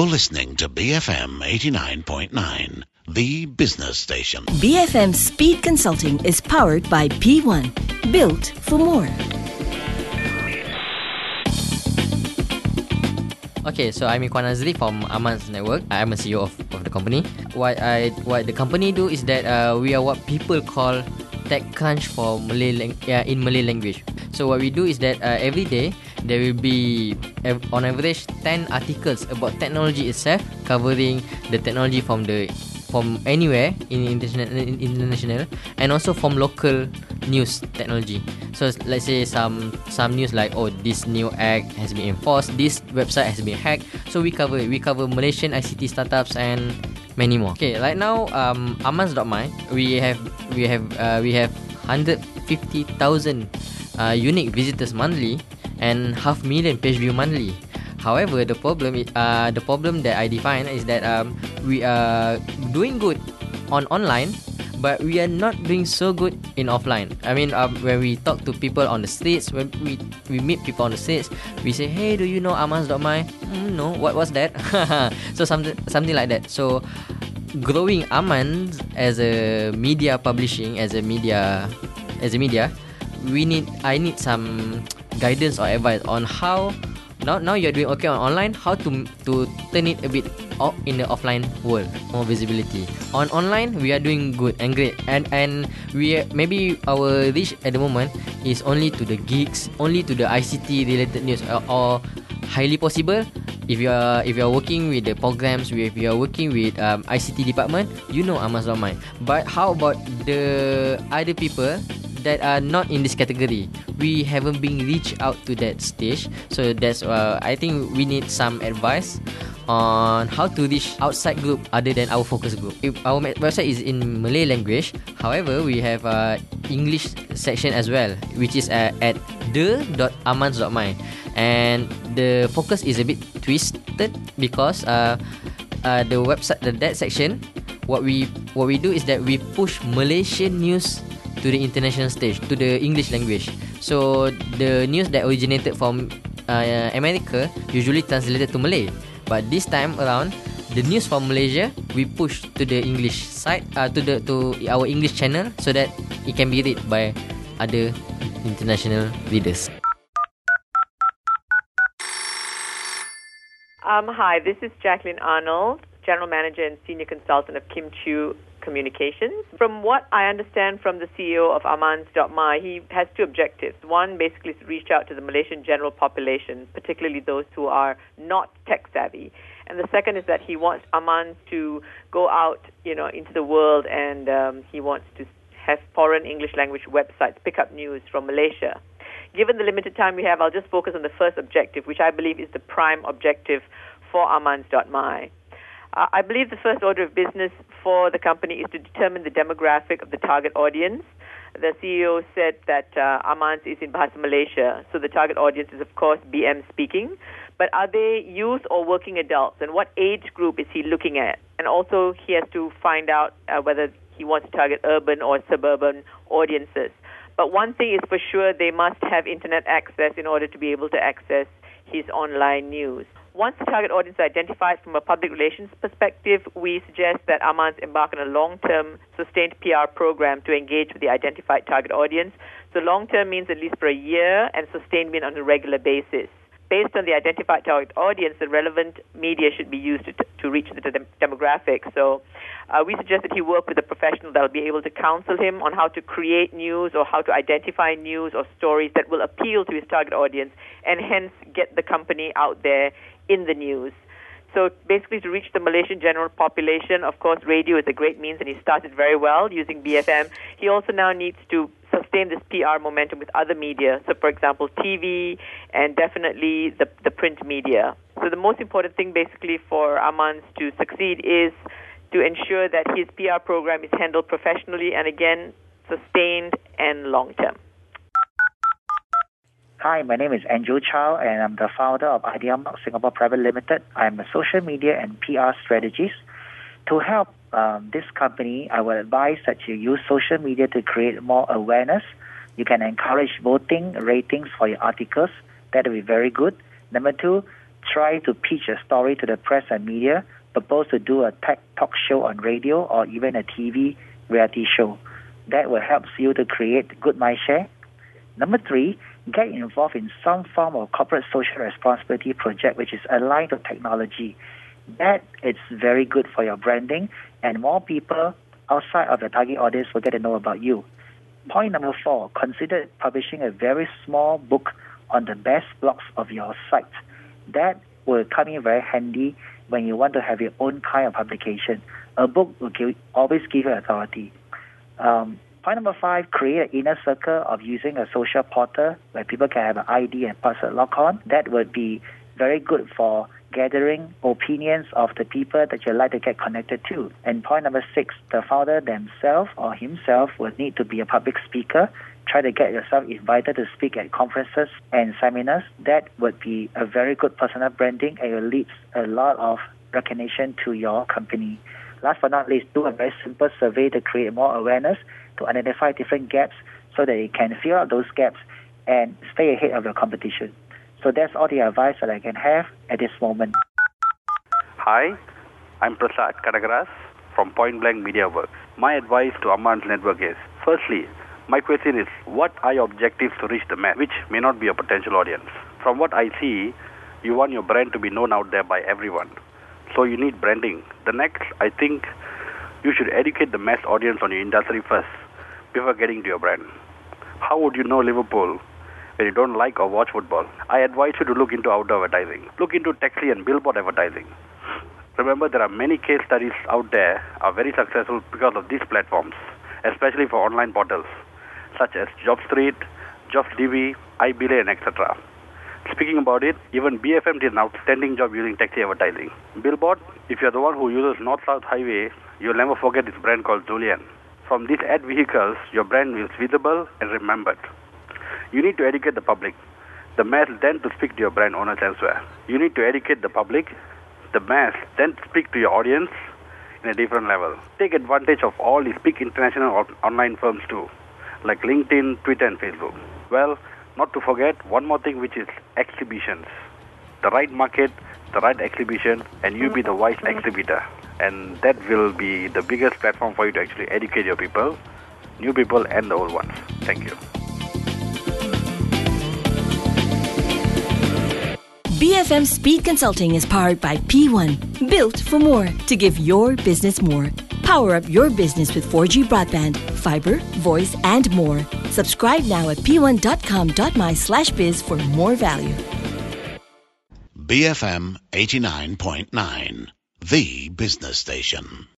You're listening to BFM 89.9, the business station. BFM Speed Consulting is powered by P1, built for more. Okay, so I'm Ikhwan Azri from Amanz Network. I'm a CEO of, of the company. What I what the company do is that uh, we are what people call TechCrunch for Malay lang- yeah, in Malay language. So what we do is that uh, every day there will be on average 10 articles about technology itself covering the technology from the from anywhere in international in international and also from local news technology. So let's say some some news like oh this new act has been enforced this website has been hacked. So we cover we cover malaysian ict startups and many more. Okay right now um amanz.my we have we have uh, we have 150000 uh, unique visitors monthly and half million page view monthly However, the problem uh, the problem that I define is that um, we are doing good on online, but we are not doing so good in offline. I mean, um, when we talk to people on the streets, when we we meet people on the streets, we say, "Hey, do you know Amanz.my?" Mm, no, what was that? so something something like that. So growing Amanz as a media publishing, as a media, as a media, we need I need some guidance or advice on how now now you're doing okay on online how to to turn it a bit off in the offline world more visibility. On online we are doing good and great and and we maybe our reach at the moment is only to the geeks only to the ICT related news or, or highly possible if you are if you are working with the programs if you are working with um, ICT department you know Amazon Mind but how about the other people that are not in this category. We haven't been reached out to that stage, so that's uh, I think we need some advice on how to reach outside group other than our focus group. If our website is in Malay language, however, we have a English section as well, which is uh, at the.amanz.my, and the focus is a bit twisted because uh, uh, the website the that section what we what we do is that we push Malaysian news to the international stage to the English language. So the news that originated from uh, America usually translated to Malay, but this time around the news from Malaysia we push to the English side uh, to the to our English channel so that it can be read by other international readers. Um, hi, this is Jacqueline Arnold, General Manager and Senior Consultant of Kim Chiu Communications. From what I understand from the CEO of Amanz.my, he has two objectives. One, basically, is to reach out to the Malaysian general population, particularly those who are not tech savvy. And the second is that he wants Amanz to go out, you know, into the world, and um, he wants to have foreign English language websites pick up news from Malaysia. Given the limited time we have, I'll just focus on the first objective, which I believe is the prime objective for Amanz.my. Uh, I believe the first order of business for the company is to determine the demographic of the target audience. The CEO said that uh, Amanz is in Bahasa Malaysia, so the target audience is, of course, BM speaking. But are they youth or working adults, and what age group is he looking at? And also, he has to find out uh, whether he wants to target urban or suburban audiences. But one thing is for sure, they must have internet access in order to be able to access his online news. Once the target audience is identified from a public relations perspective, we suggest that Amanz embark on a long-term, sustained PR program to engage with the identified target audience. So long-term means at least for a year, and sustained means on a regular basis. Based on the identified target audience, the relevant media should be used to, to reach the dem- demographic. So uh, we suggest that he work with a professional that will be able to counsel him on how to create news or how to identify news or stories that will appeal to his target audience and hence get the company out there in the news. So basically, to reach the Malaysian general population, of course, radio is a great means, and he started very well using BFM. He also now needs to sustain this PR momentum with other media. So, for example, TV and definitely the, the print media. So, the most important thing basically for Amanz to succeed is to ensure that his PR program is handled professionally and again, sustained and long term. Hi, my name is Andrew Chow, and I'm the founder of Ideamark Singapore Private Limited. I'm a social media and PR strategist. To help um, this company, I would advise that you use social media to create more awareness. You can encourage voting, ratings for your articles. That will be very good. Number two, try to pitch a story to the press and media, propose to do a tech talk show on radio or even a TV reality show. That will help you to create good mind share. Number three, get involved in some form of corporate social responsibility project which is aligned to technology. That is very good for your branding and more people outside of your target audience will get to know about you. Point number four, consider publishing a very small book on the best blogs of your site. That will come in very handy when you want to have your own kind of publication. A book will give, always give you authority. Um, point number five, create an inner circle of using a social portal where people can have an ID and password lock on. That would be very good for gathering opinions of the people that you'd like to get connected to. And point number six, the founder themselves or himself will need to be a public speaker. Try to get yourself invited to speak at conferences and seminars. That would be a very good personal branding and it leads a lot of recognition to your company. Last but not least, do a very simple survey to create more awareness, to identify different gaps so that you can fill out those gaps and stay ahead of your competition. So that's all the advice that I can have at this moment. Hi, I'm Prasad Kadagaras from Point Blank Media Works. My advice to Amanz network is firstly, my question is what are your objectives to reach the mass, which may not be a potential audience? From what I see, you want your brand to be known out there by everyone. So you need branding. The next, I think you should educate the mass audience on your industry first before getting to your brand. How would you know Liverpool when you don't like or watch football, I advise you to look into outdoor advertising. Look into taxi and billboard advertising. Remember, there are many case studies out there are very successful because of these platforms, especially for online portals such as JobStreet, JobsDB, iBelay, and etc. Speaking about it, even BFM did an outstanding job using taxi advertising. Billboard, if you're the one who uses North-South Highway, you'll never forget this brand called Julian. From these ad vehicles, your brand is visible and remembered. You need to educate the public. The mass then to speak to your brand owners elsewhere. You need to educate the public, the mass then speak to your audience in a different level. Take advantage of all these big international online firms too, like LinkedIn, Twitter, and Facebook. Well, not to forget one more thing, which is exhibitions. The right market, the right exhibition, and you be the mm-hmm. wise mm-hmm. exhibitor. And that will be the biggest platform for you to actually educate your people, new people, and the old ones. Thank you. BFM Speed Consulting is powered by P1, built for more to give your business more. Power up your business with 4G broadband, fiber, voice, and more. Subscribe now at p1.com.my slash biz for more value. BFM 89.9, the business station.